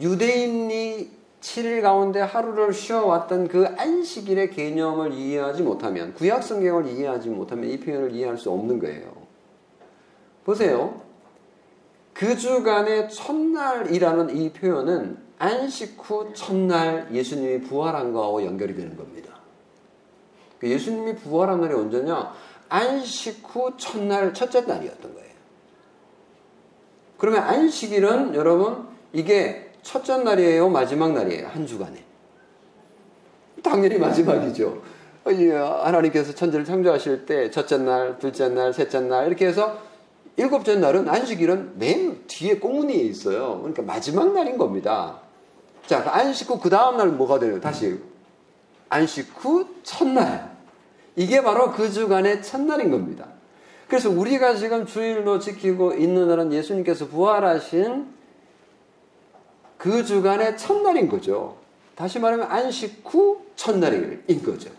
유대인이 7일 가운데 하루를 쉬어왔던 그 안식일의 개념을 이해하지 못하면, 구약 성경을 이해하지 못하면 이 표현을 이해할 수 없는 거예요. 보세요. 그 주간의 첫날이라는 이 표현은 안식 후 첫날 예수님이 부활한 거하고 연결이 되는 겁니다. 그 예수님이 부활한 날이 언제냐? 안식 후 첫날, 첫째 날이었던 거예요. 그러면 안식일은 여러분, 이게 첫째 날이에요? 마지막 날이에요? 한 주간에. 당연히 마지막이죠. 하나님께서 천지를 창조하실 때 첫째 날, 둘째 날, 셋째 날 이렇게 해서 일곱째 날은 안식일은 맨 뒤에 꽁무니에 있어요. 그러니까 마지막 날인 겁니다. 자, 그 안식 후 그 다음 날 뭐가 돼요? 다시 안식 후 첫날. 이게 바로 그 주간의 첫날인 겁니다. 그래서 우리가 지금 주일로 지키고 있는 날은 예수님께서 부활하신 그 주간의 첫날인 거죠. 다시 말하면 안식 후 첫날인 거죠.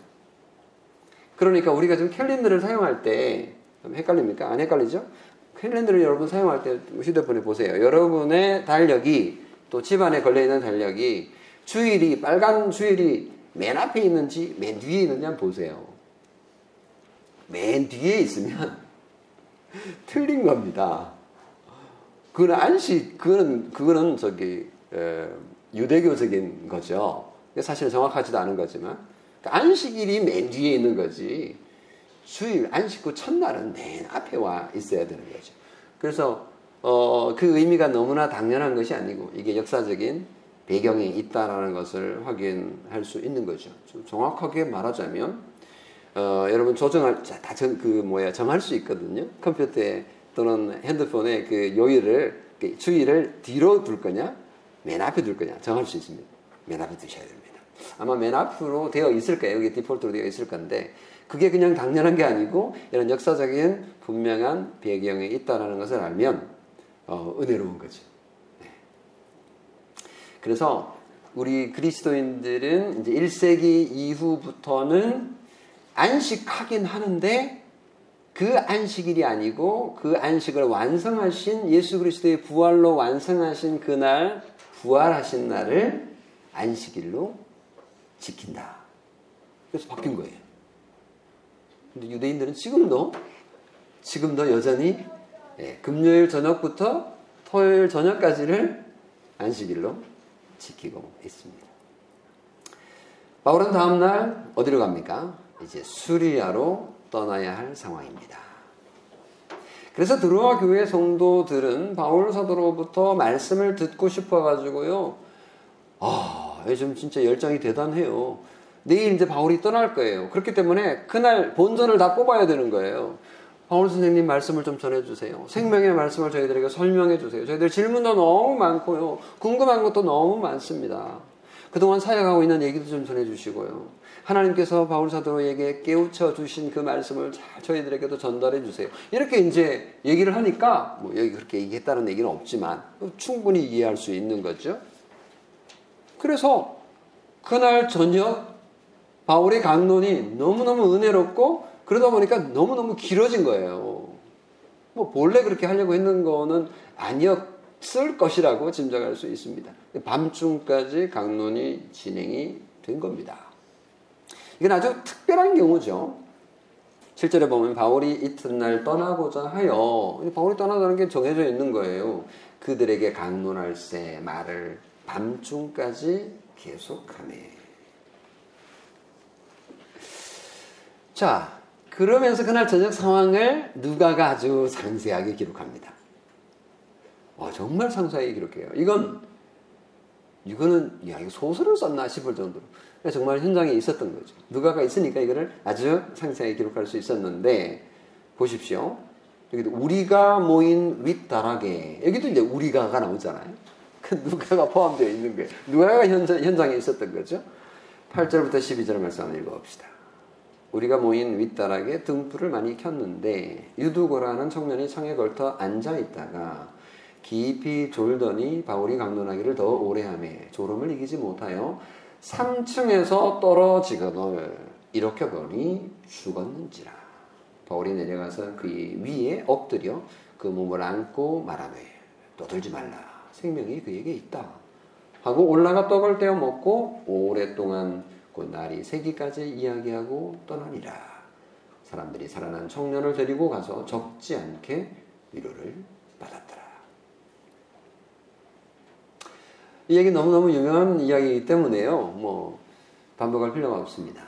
그러니까 우리가 지금 캘린더를 사용할 때 헷갈립니까? 안 헷갈리죠? 캘린더를 여러분 사용할 때 휴대폰에 보세요. 여러분의 달력이 또 집안에 걸려있는 달력이 주일이 빨간 주일이 맨 앞에 있는지 맨 뒤에 있는지 한번 보세요. 맨 뒤에 있으면 틀린 겁니다. 그건 안식, 그거는, 그거는 저기, 에, 유대교적인 거죠. 사실 정확하지도 않은 거지만. 그러니까 안식일이 맨 뒤에 있는 거지. 주일, 안식 후 첫날은 맨 앞에 와 있어야 되는 거죠. 그래서, 어, 그 의미가 너무나 당연한 것이 아니고, 이게 역사적인 배경에 있다라는 것을 확인할 수 있는 거죠. 정확하게 말하자면, 어, 여러분 조정할 다그 뭐야 정할 수 있거든요. 컴퓨터에 또는 핸드폰에 그 요일을 그 주의를 뒤로 둘 거냐, 맨 앞에 둘 거냐 정할 수 있습니다. 맨 앞에 두셔야 됩니다. 아마 맨 앞으로 되어 있을 거예요. 여기 디폴트로 되어 있을 건데 그게 그냥 당연한 게 아니고 이런 역사적인 분명한 배경에 있다라는 것을 알면 어, 은혜로운 거죠. 네. 그래서 우리 그리스도인들은 이제 1세기 이후부터는 안식하긴 하는데 그 안식일이 아니고 그 안식을 완성하신 예수 그리스도의 부활로 완성하신 그날 부활하신 날을 안식일로 지킨다. 그래서 바뀐 거예요. 근데 유대인들은 지금도 지금도 여전히 예, 금요일 저녁부터 토요일 저녁까지를 안식일로 지키고 있습니다. 바울은 다음날 어디로 갑니까? 이제 수리아로 떠나야 할 상황입니다. 그래서 드로아 교회 성도들은 바울 사도로부터 말씀을 듣고 싶어 가지고요. 아, 요즘 진짜 열정이 대단해요. 내일 이제 바울이 떠날 거예요. 그렇기 때문에 그날 본전을 다 뽑아야 되는 거예요. 바울 선생님 말씀을 좀 전해주세요. 생명의 말씀을 저희들에게 설명해 주세요. 저희들 질문도 너무 많고요. 궁금한 것도 너무 많습니다. 그동안 사역하고 있는 얘기도 좀 전해주시고요. 하나님께서 바울 사도에게 깨우쳐 주신 그 말씀을 잘 저희들에게도 전달해 주세요. 이렇게 이제 얘기를 하니까 뭐 여기 그렇게 얘기했다는 얘기는 없지만 충분히 이해할 수 있는 거죠. 그래서 그날 저녁 바울의 강론이 너무너무 은혜롭고 그러다 보니까 너무너무 길어진 거예요. 뭐 본래 그렇게 하려고 했는 거는 아니었 을 것이라고 짐작할 수 있습니다. 밤중까지 강론이 진행이 된 겁니다. 이건 아주 특별한 경우죠. 실제로 보면 바울이 이튿날 떠나고자 하여 바울이 떠나다는 게 정해져 있는 거예요. 그들에게 강론할 새 말을 밤중까지 계속하네. 자, 그러면서 그날 저녁 상황을 누가가 아주 상세하게 기록합니다. 와, 정말 상세하게 기록해요. 이건, 이거는, 야, 이거 소설을 썼나 싶을 정도로. 정말 현장에 있었던 거죠. 누가가 있으니까 이거를 아주 상세하게 기록할 수 있었는데 보십시오. 여기도 우리가 모인 윗다락에 여기도 이제 우리가가 나오잖아요. 그 누가가 포함되어 있는 거예요. 누가가 현장, 현장에 있었던 거죠. 8절부터 12절 말씀 한번 읽어봅시다. 우리가 모인 윗다락에 등불을 많이 켰는데 유두고라는 청년이 창에 걸터 앉아 있다가 깊이 졸더니 바울이 강론하기를 더 오래 하매 졸음을 이기지 못하여 3층에서 떨어지거늘 이렇게 보니 죽었는지라. 바울이 내려가서 그 위에 엎드려 그 몸을 안고 말하며 떠들지 말라. 생명이 그에게 있다. 하고 올라가 떡을 떼어 먹고 오랫동안 그 날이 새기까지 이야기하고 떠나니라. 사람들이 살아난 청년을 데리고 가서 적지 않게 위로를 받았더라. 이 얘기 너무너무 유명한 이야기이기 때문에요. 뭐, 반복할 필요가 없습니다.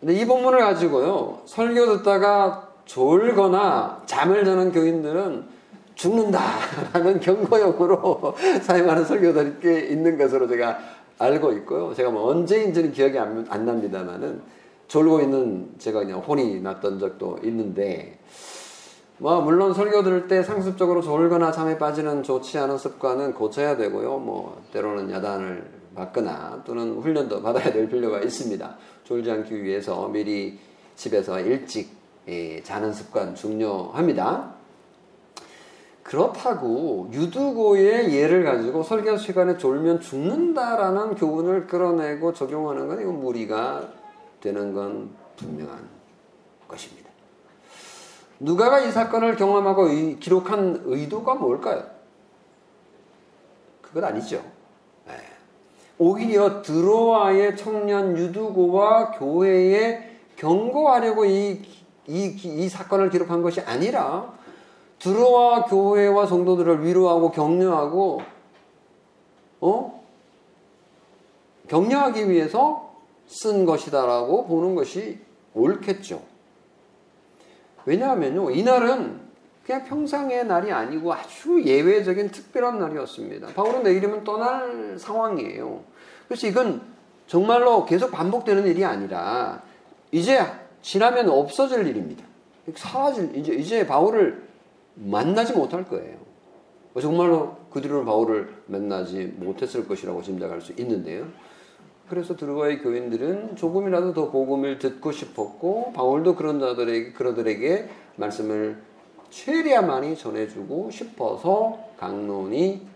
근데 이 본문을 가지고요, 설교 듣다가 졸거나 잠을 자는 교인들은 죽는다라는 경고용으로 사용하는 설교들이 꽤 있는 것으로 제가 알고 있고요. 제가 뭐 언제인지는 기억이 안, 안 납니다만은 졸고 있는 제가 그냥 혼이 났던 적도 있는데 뭐 물론 설교 들을 때 상습적으로 졸거나 잠에 빠지는 좋지 않은 습관은 고쳐야 되고요. 뭐 때로는 야단을 맞거나 또는 훈련도 받아야 될 필요가 있습니다. 졸지 않기 위해서 미리 집에서 일찍 예, 자는 습관 중요합니다. 그렇다고 유두고의 예를 가지고 설교 시간에 졸면 죽는다라는 교훈을 끌어내고 적용하는 건 이건 무리가 되는 건 분명한 것입니다. 누가가 이 사건을 경험하고 기록한 의도가 뭘까요? 그건 아니죠. 네. 오히려 드로아의 청년 유두고와 교회에 경고하려고 이, 이, 이 사건을 기록한 것이 아니라 드로아 교회와 성도들을 위로하고 격려하고 어? 격려하기 위해서 쓴 것이다라고 보는 것이 옳겠죠. 왜냐하면요, 이날은 그냥 평상의 날이 아니고 아주 예외적인 특별한 날이었습니다. 바울은 내일이면 떠날 상황이에요. 그래서 이건 정말로 계속 반복되는 일이 아니라 이제 지나면 없어질 일입니다. 사라질, 이제, 이제 바울을 만나지 못할 거예요. 정말로 그 뒤로는 바울을 만나지 못했을 것이라고 짐작할 수 있는데요. 그래서 드루아의 교인들은 조금이라도 더 복음을 듣고 싶었고 바울도 그런 자들에게 그러들에게 말씀을 최대한 많이 전해주고 싶어서 강론이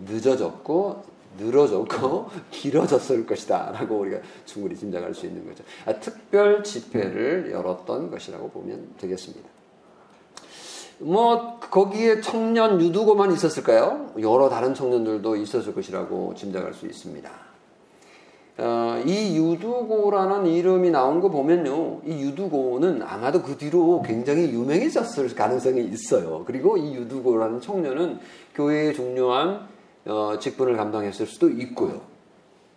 늦어졌고 늘어졌고 길어졌을 것이다 라고 우리가 충분히 짐작할 수 있는 거죠. 아, 특별 집회를 열었던 것이라고 보면 되겠습니다. 뭐 거기에 청년 유두고만 있었을까요? 여러 다른 청년들도 있었을 것이라고 짐작할 수 있습니다. 어, 이 유두고라는 이름이 나온 거 보면요. 이 유두고는 아마도 그 뒤로 굉장히 유명해졌을 가능성이 있어요. 그리고 이 유두고라는 청년은 교회의 중요한 어, 직분을 감당했을 수도 있고요.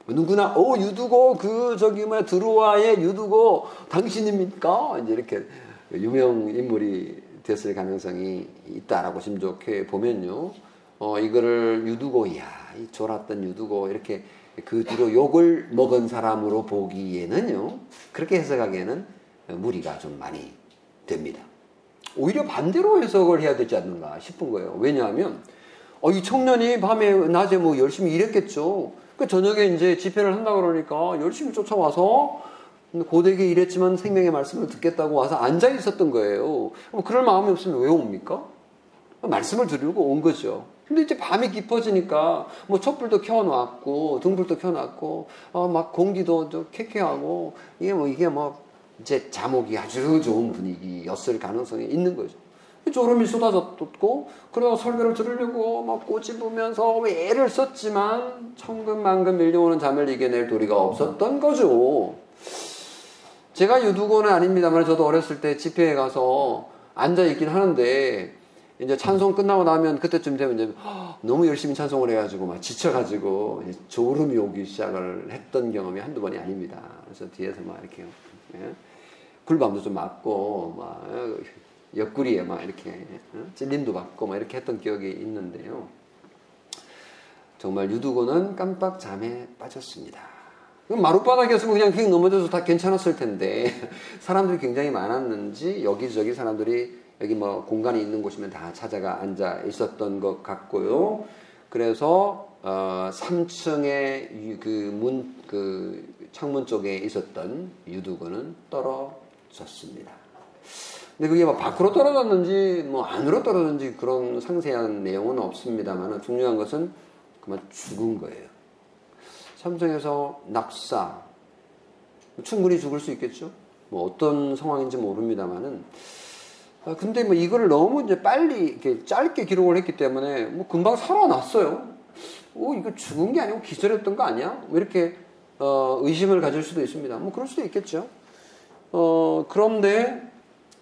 누구나 어 유두고 그 저기 뭐 드로아의 유두고 당신입니까? 이제 이렇게 유명 인물이 됐을 가능성이 있다라고 짐작해 보면요. 어 이거를 유두고야 이 졸았던 유두고 이렇게 그 뒤로 욕을 먹은 사람으로 보기에는요, 그렇게 해석하기에는 무리가 좀 많이 됩니다. 오히려 반대로 해석을 해야 되지 않는가 싶은 거예요. 왜냐하면, 어, 이 청년이 밤에, 낮에 뭐 열심히 일했겠죠. 그 저녁에 이제 집회를 한다 그러니까 열심히 쫓아와서 고되게 일했지만 생명의 말씀을 듣겠다고 와서 앉아 있었던 거예요. 그럴 마음이 없으면 왜 옵니까? 말씀을 들으려고 온 거죠. 근데 이제 밤이 깊어지니까 뭐 촛불도 켜놓았고 등불도 켜놨고 어, 막 공기도 좀 쾌쾌하고 이게 뭐 이게 뭐 이제 자목이 아주 좋은 분위기였을 가능성이 있는 거죠. 졸음이 쏟아졌고 그러다 설교를 들으려고 막 꼬집으면서 애를 썼지만 천근만근 밀려오는 잠을 이겨낼 도리가 없었던 거죠. 제가 유두고는 아닙니다만 저도 어렸을 때 집회에 가서 앉아 있긴 하는데 이제 찬송 끝나고 나면 그때쯤 되면 이제 너무 열심히 찬송을 해가지고 막 지쳐가지고 졸음이 오기 시작을 했던 경험이 한두 번이 아닙니다. 그래서 뒤에서 막 이렇게 예? 굴밤도 좀 맞고 막 옆구리에 막 이렇게 어? 찔림도 받고 막 이렇게 했던 기억이 있는데요. 정말 유두고는 깜빡 잠에 빠졌습니다. 마룻바닥이었으면 그냥 휙 넘어져서 다 괜찮았을 텐데 사람들이 굉장히 많았는지 여기저기 사람들이 여기 뭐 공간이 있는 곳이면 다 찾아가 앉아 있었던 것 같고요. 그래서 어 3층의 그 문, 그 창문 쪽에 있었던 유두구는 떨어졌습니다. 근데 그게 뭐 밖으로 떨어졌는지 뭐 안으로 떨어졌는지 그런 상세한 내용은 없습니다만 중요한 것은 그만 죽은 거예요. 삼성에서 낙사 충분히 죽을 수 있겠죠. 뭐 어떤 상황인지 모릅니다만은 아, 근데 뭐 이거를 너무 이제 빨리 이렇게 짧게 기록을 했기 때문에 뭐 금방 살아났어요. 오, 이거 죽은 게 아니고 기절했던 거 아니야? 뭐 이렇게 어, 의심을 가질 수도 있습니다. 뭐 그럴 수도 있겠죠. 어, 그런데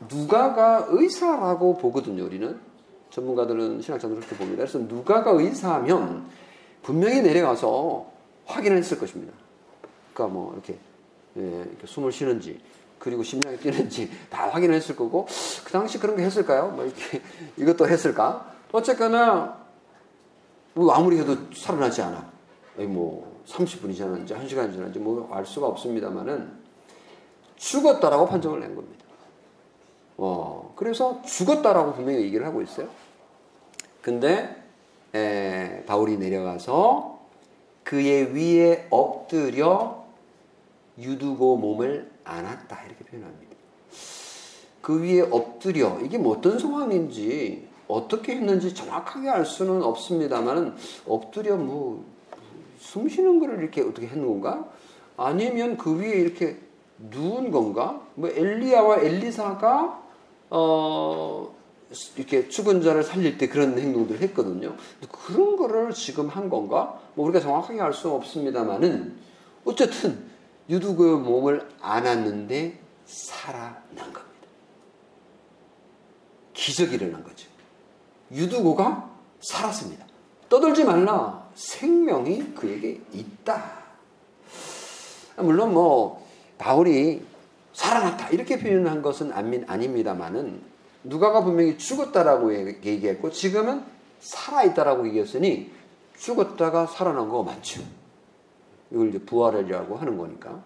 누가가 의사라고 보거든요, 우리는. 전문가들은 신학자들 그렇게 봅니다. 그래서 누가가 의사하면 분명히 내려가서 확인을 했을 것입니다. 그러니까 뭐 이렇게, 예, 이렇게 숨을 쉬는지 그리고 심장이 뛰는지 다 확인을 했을 거고 그 당시 그런 게 했을까요? 뭐 이렇게 이것도 했을까? 어쨌거나 뭐 아무리 해도 살아나지 않아. 뭐 30분이 지났는지 1시간이 지났는지 뭐 알 수가 없습니다만은 죽었다라고 판정을 낸 겁니다. 어, 그래서 죽었다라고 분명히 얘기를 하고 있어요. 근데 에, 바울이 내려가서 그의 위에 엎드려 유두고 몸을 안았다 이렇게 표현합니다. 그 위에 엎드려 이게 뭐 어떤 상황인지 어떻게 했는지 정확하게 알 수는 없습니다만 엎드려 뭐 숨 쉬는 거를 이렇게 어떻게 했는 건가? 아니면 그 위에 이렇게 누운 건가? 뭐 엘리야와 엘리사가 어 이렇게 죽은 자를 살릴 때 그런 행동들을 했거든요. 그런 거를 지금 한 건가? 뭐 우리가 정확하게 알 수 없습니다만은 어쨌든 유두고의 몸을 안았는데 살아난 겁니다. 기적이 일어난 거죠. 유두고가 살았습니다. 떠들지 말라. 생명이 그에게 있다. 물론 뭐 바울이 살아났다 이렇게 표현한 것은 아닙니다만은 누가가 분명히 죽었다라고 얘기했고 지금은 살아있다라고 얘기했으니 죽었다가 살아난 거 맞죠. 이걸 이제 부활이라고 하는 거니까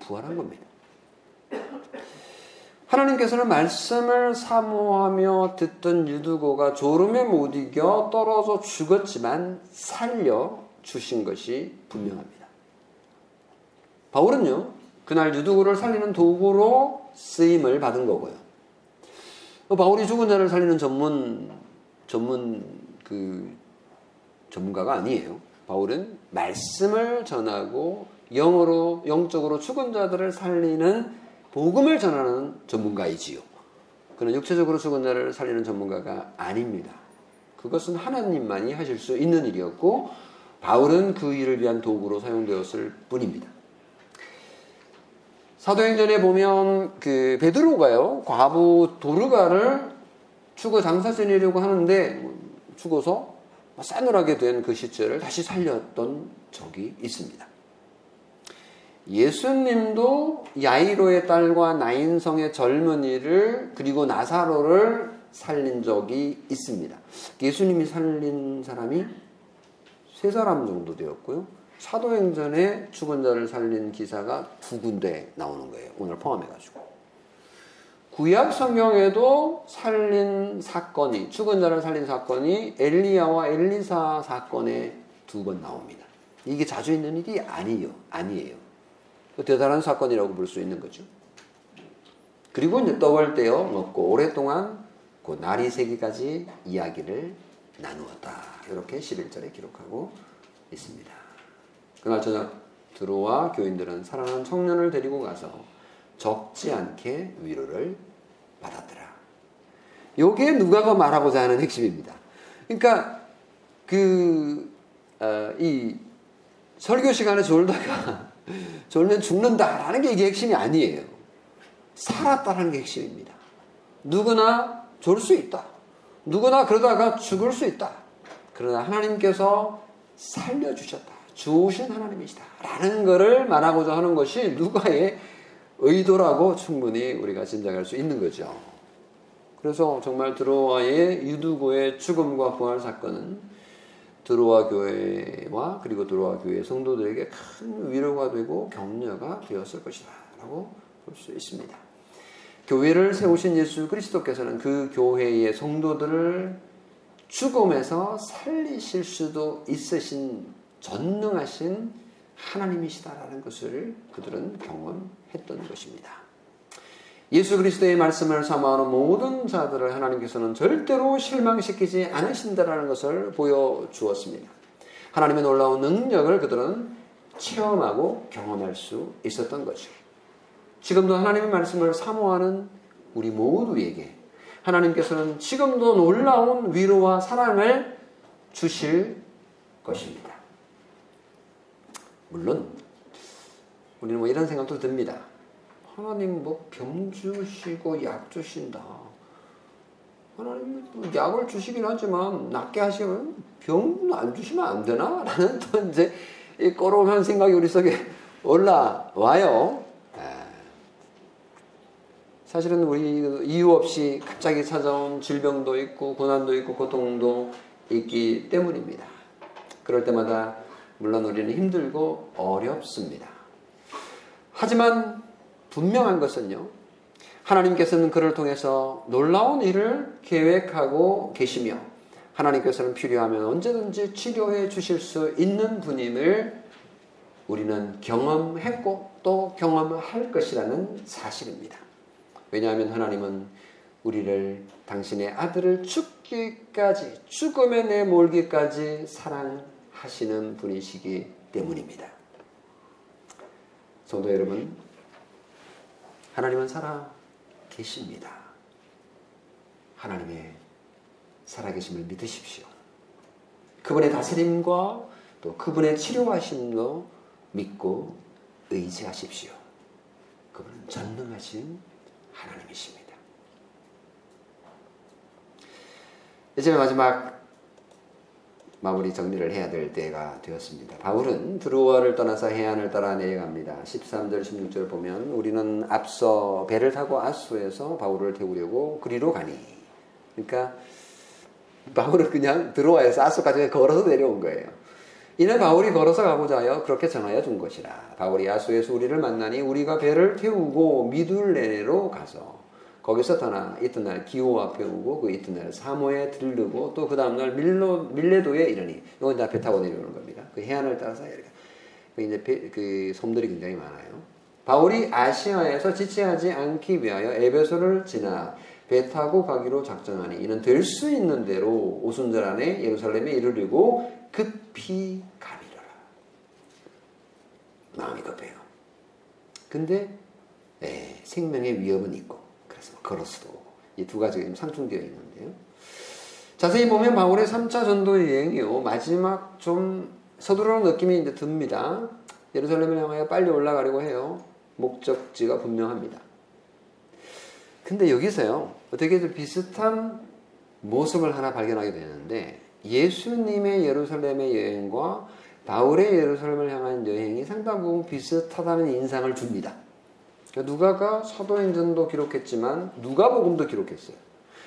부활한 겁니다. 하나님께서는 말씀을 사모하며 듣던 유두고가 졸음에 못 이겨 떨어져 죽었지만 살려 주신 것이 분명합니다. 바울은요, 그날 유두고를 살리는 도구로 쓰임을 받은 거고요. 바울이 죽은 자를 살리는 전문, 전문 그 전문가가 아니에요. 바울은 말씀을 전하고 영어로, 영적으로 죽은 자들을 살리는 복음을 전하는 전문가이지요. 그는 육체적으로 죽은 자를 살리는 전문가가 아닙니다. 그것은 하나님만이 하실 수 있는 일이었고 바울은 그 일을 위한 도구로 사용되었을 뿐입니다. 사도행전에 보면 그 베드로가요 과부 도르가를 죽어 장사 지내려고 하는데 죽어서 싸늘하게 된 그 시절을 다시 살렸던 적이 있습니다. 예수님도 야이로의 딸과 나인성의 젊은이를 그리고 나사로를 살린 적이 있습니다. 예수님이 살린 사람이 세 사람 정도 되었고요. 사도행전에 죽은 자를 살린 기사가 두 군데 나오는 거예요. 오늘 포함해가지고. 구약 성경에도 살린 사건이, 죽은 자를 살린 사건이 엘리야와 엘리사 사건에 두 번 나옵니다. 이게 자주 있는 일이 아니에요. 아니에요. 그 대단한 사건이라고 볼 수 있는 거죠. 그리고 이제 떡을 떼어 먹고 오랫동안 그 날이 새기까지 이야기를 나누었다. 이렇게 11절에 기록하고 있습니다. 그날 저녁 드로와 교인들은 사랑하는 청년을 데리고 가서 적지 않게 위로를 받았더라. 요게 누가가 말하고자 하는 핵심입니다. 그러니까 그, 어, 이 설교 시간에 졸다가 졸면 죽는다라는 게 이게 핵심이 아니에요. 살았다는 게 핵심입니다. 누구나 졸 수 있다. 누구나 그러다가 죽을 수 있다. 그러나 하나님께서 살려주셨다. 주신 하나님이시다. 라는 것을 말하고자 하는 것이 누가의 의도라고 충분히 우리가 짐작할 수 있는 거죠. 그래서 정말 드로아의 유두고의 죽음과 부활 사건은 드로아 교회와 그리고 드로아 교회 성도들에게 큰 위로가 되고 격려가 되었을 것이다. 라고 볼 수 있습니다. 교회를 세우신 예수 그리스도께서는 그 교회의 성도들을 죽음에서 살리실 수도 있으신 전능하신 하나님이시다라는 것을 그들은 경험했던 것입니다. 예수 그리스도의 말씀을 사모하는 모든 자들을 하나님께서는 절대로 실망시키지 않으신다라는 것을 보여주었습니다. 하나님의 놀라운 능력을 그들은 체험하고 경험할 수 있었던 거죠. 지금도 하나님의 말씀을 사모하는 우리 모두에게 하나님께서는 지금도 놀라운 위로와 사랑을 주실 것입니다. 물론 우리는 뭐 이런 생각도 듭니다. 하나님 뭐 병 주시고 약 주신다. 하나님 뭐 약을 주시긴 하지만 낫게 하시면 병안 주시면 안 되나? 라는 또 이제 이 꼬로한 생각이 우리 속에 올라와요. 예. 사실은 우리 이유 없이 갑자기 찾아온 질병도 있고 고난도 있고 고통도 있기 때문입니다. 그럴 때마다 물론 우리는 힘들고 어렵습니다. 하지만 분명한 것은요. 하나님께서는 그를 통해서 놀라운 일을 계획하고 계시며 하나님께서는 필요하면 언제든지 치료해 주실 수 있는 분임을 우리는 경험했고 또 경험할 것이라는 사실입니다. 왜냐하면 하나님은 우리를 당신의 아들을 죽기까지 죽음에 내몰기까지 사랑 하시는 분이시기 때문입니다. 성도 여러분, 하나님은 살아 계십니다. 하나님의 살아계심을 믿으십시오. 그분의 다스림과 또 그분의 치료하심도 믿고 의지하십시오. 그분은 전능하신 하나님이십니다. 이제 마지막 마무리 정리를 해야 될 때가 되었습니다. 바울은 드로아를 떠나서 해안을 따라 내려갑니다. 13절, 16절 보면 우리는 앞서 배를 타고 아수에서 바울을 태우려고 그리로 가니. 그러니까 바울은 그냥 드로아에서 아수까지 걸어서 내려온 거예요. 이는 바울이 걸어서 가고자 하여 그렇게 정하여 준 것이라. 바울이 아수에서 우리를 만나니 우리가 배를 태우고 미둘레로 가서 거기서 떠나 이튿날 기호 앞에 오고 그 이튿날 사모에 들르고 또 그 다음날 밀로 밀레도에 이르니 이건 다 배 타고 내려오는 겁니다. 그 해안을 따라서 이렇게 그 이제 배, 그 섬들이 굉장히 많아요. 바울이 아시아에서 지체하지 않기 위하여 에베소를 지나 배 타고 가기로 작정하니 이는 될 수 있는 대로 오순절 안에 예루살렘에 이르려고 급히 가리라. 마음이 급해요. 근데 에, 생명의 위협은 있고 걸어서도 이 두 가지가 상충되어 있는데요. 자세히 보면 바울의 3차 전도 여행이요. 마지막 좀 서두르는 느낌이 이제 듭니다. 예루살렘을 향하여 빨리 올라가려고 해요. 목적지가 분명합니다. 근데 여기서요. 어떻게 좀 비슷한 모습을 하나 발견하게 되는데 예수님의 예루살렘의 여행과 바울의 예루살렘을 향한 여행이 상당 부분 비슷하다는 인상을 줍니다. 그러니까 누가가 사도행전도 기록했지만 누가복음도 기록했어요.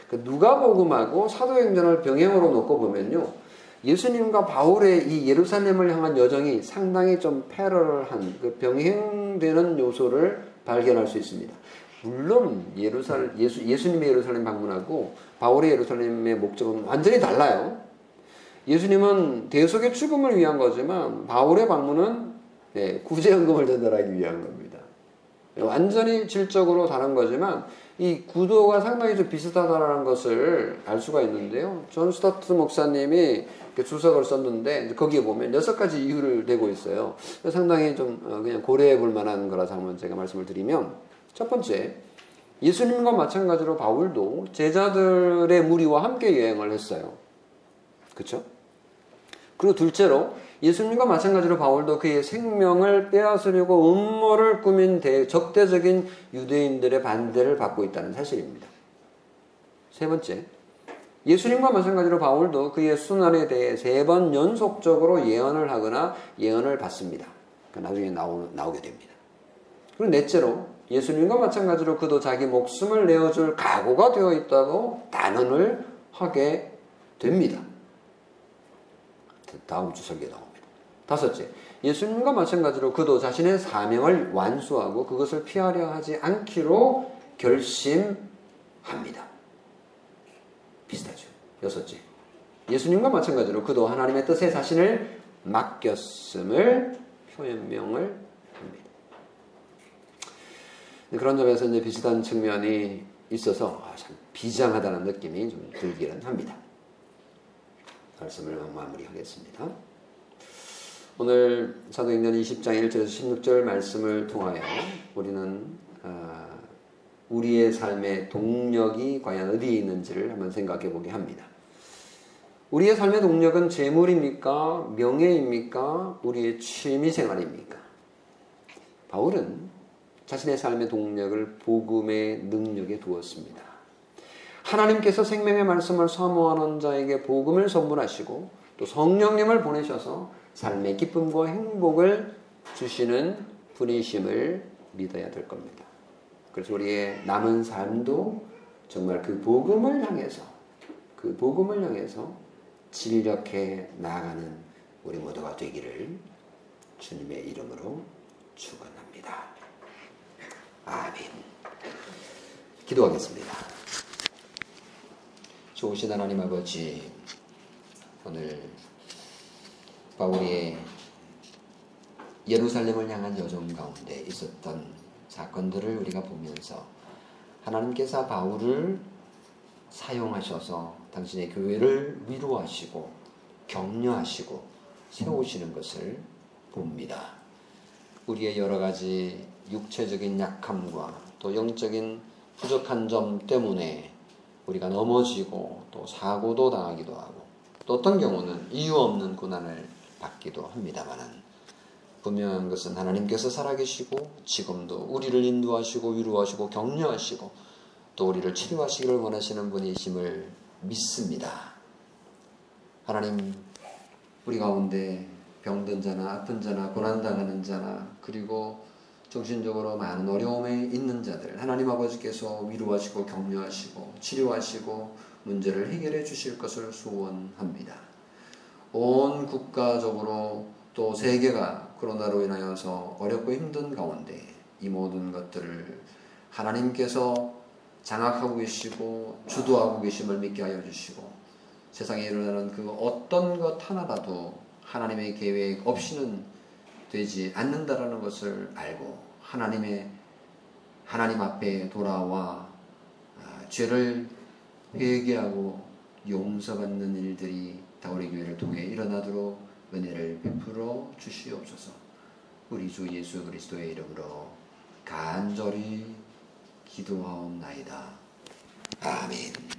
그러니까 누가복음하고 사도행전을 병행으로 놓고 보면요. 예수님과 바울의 이 예루살렘을 향한 여정이 상당히 좀 패러럴한 그 병행되는 요소를 발견할 수 있습니다. 물론 예루살 예수 예수님의 예루살렘 방문하고 바울의 예루살렘의 목적은 완전히 달라요. 예수님은 대속의 죽음을 위한 거지만 바울의 방문은 네, 구제헌금을 전달하기 위한 겁니다. 완전히 질적으로 다른 거지만 이 구도가 상당히 좀 비슷하다는 것을 알 수가 있는데요. 존 스토트 목사님이 주석을 썼는데 거기에 보면 여섯 가지 이유를 대고 있어요. 상당히 좀 어, 그냥 고려해 볼 만한 거라서 한번 제가 말씀을 드리면 첫 번째 예수님과 마찬가지로 바울도 제자들의 무리와 함께 여행을 했어요. 그렇죠? 그리고 둘째로 예수님과 마찬가지로 바울도 그의 생명을 빼앗으려고 음모를 꾸민 적대적인 유대인들의 반대를 받고 있다는 사실입니다. 세 번째, 예수님과 마찬가지로 바울도 그의 순환에 대해 세 번 연속적으로 예언을 하거나 예언을 받습니다. 그러니까 나중에 나오, 나오게 됩니다. 그리고 넷째로 예수님과 마찬가지로 그도 자기 목숨을 내어줄 각오가 되어 있다고 단언을 하게 됩니다. 다음 주 설계 나옵니다. 다섯째, 예수님과 마찬가지로 그도 자신의 사명을 완수하고 그것을 피하려 하지 않기로 결심합니다. 비슷하죠. 여섯째, 예수님과 마찬가지로 그도 하나님의 뜻에 자신을 맡겼음을 표현명을 합니다. 그런 점에서 이제 비슷한 측면이 있어서 아, 참 비장하다는 느낌이 좀 들기는 합니다. 말씀을 마무리하겠습니다. 오늘 사도행전 20장 1절에서 16절 말씀을 통하여 우리는 아, 우리의 삶의 동력이 과연 어디에 있는지를 한번 생각해 보게 합니다. 우리의 삶의 동력은 재물입니까? 명예입니까? 우리의 취미 생활입니까? 바울은 자신의 삶의 동력을 복음의 능력에 두었습니다. 하나님께서 생명의 말씀을 사모하는 자에게 복음을 선물하시고 또 성령님을 보내셔서 삶의 기쁨과 행복을 주시는 분이심을 믿어야 될 겁니다. 그래서 우리의 남은 삶도 정말 그 복음을 향해서 그 복음을 향해서 진력해 나아가는 우리 모두가 되기를 주님의 이름으로 축원합니다. 아멘. 기도하겠습니다. 좋으신 하나님 아버지 오늘 바울이 예루살렘을 향한 여정 가운데 있었던 사건들을 우리가 보면서 하나님께서 바울을 사용하셔서 당신의 교회를 위로하시고 격려하시고 세우시는 것을 봅니다. 우리의 여러 가지 육체적인 약함과 또 영적인 부족한 점 때문에 우리가 넘어지고 또 사고도 당하기도 하고 또 어떤 경우는 이유 없는 고난을 받기도 합니다만은 분명한 것은 하나님께서 살아계시고 지금도 우리를 인도하시고 위로하시고 격려하시고 또 우리를 치료하시기를 원하시는 분이심을 믿습니다. 하나님 우리 가운데 병든 자나 아픈 자나 고난당하는 자나 그리고 정신적으로 많은 어려움에 있는 자들 하나님 아버지께서 위로하시고 격려하시고 치료하시고 문제를 해결해 주실 것을 소원합니다. 온 국가적으로 또 세계가 코로나로 인하여서 어렵고 힘든 가운데 이 모든 것들을 하나님께서 장악하고 계시고 주도하고 계심을 믿게 하여 주시고 세상에 일어나는 그 어떤 것 하나라도 하나님의 계획 없이는 되지 않는다라는 것을 알고 하나님의 하나님 앞에 돌아와 아, 죄를 회개하고 용서받는 일들이 다우리 교회를 통해 일어나도록 은혜를 베풀어 주시옵소서. 우리 주 예수 그리스도의 이름으로 간절히 기도하옵나이다. 아멘.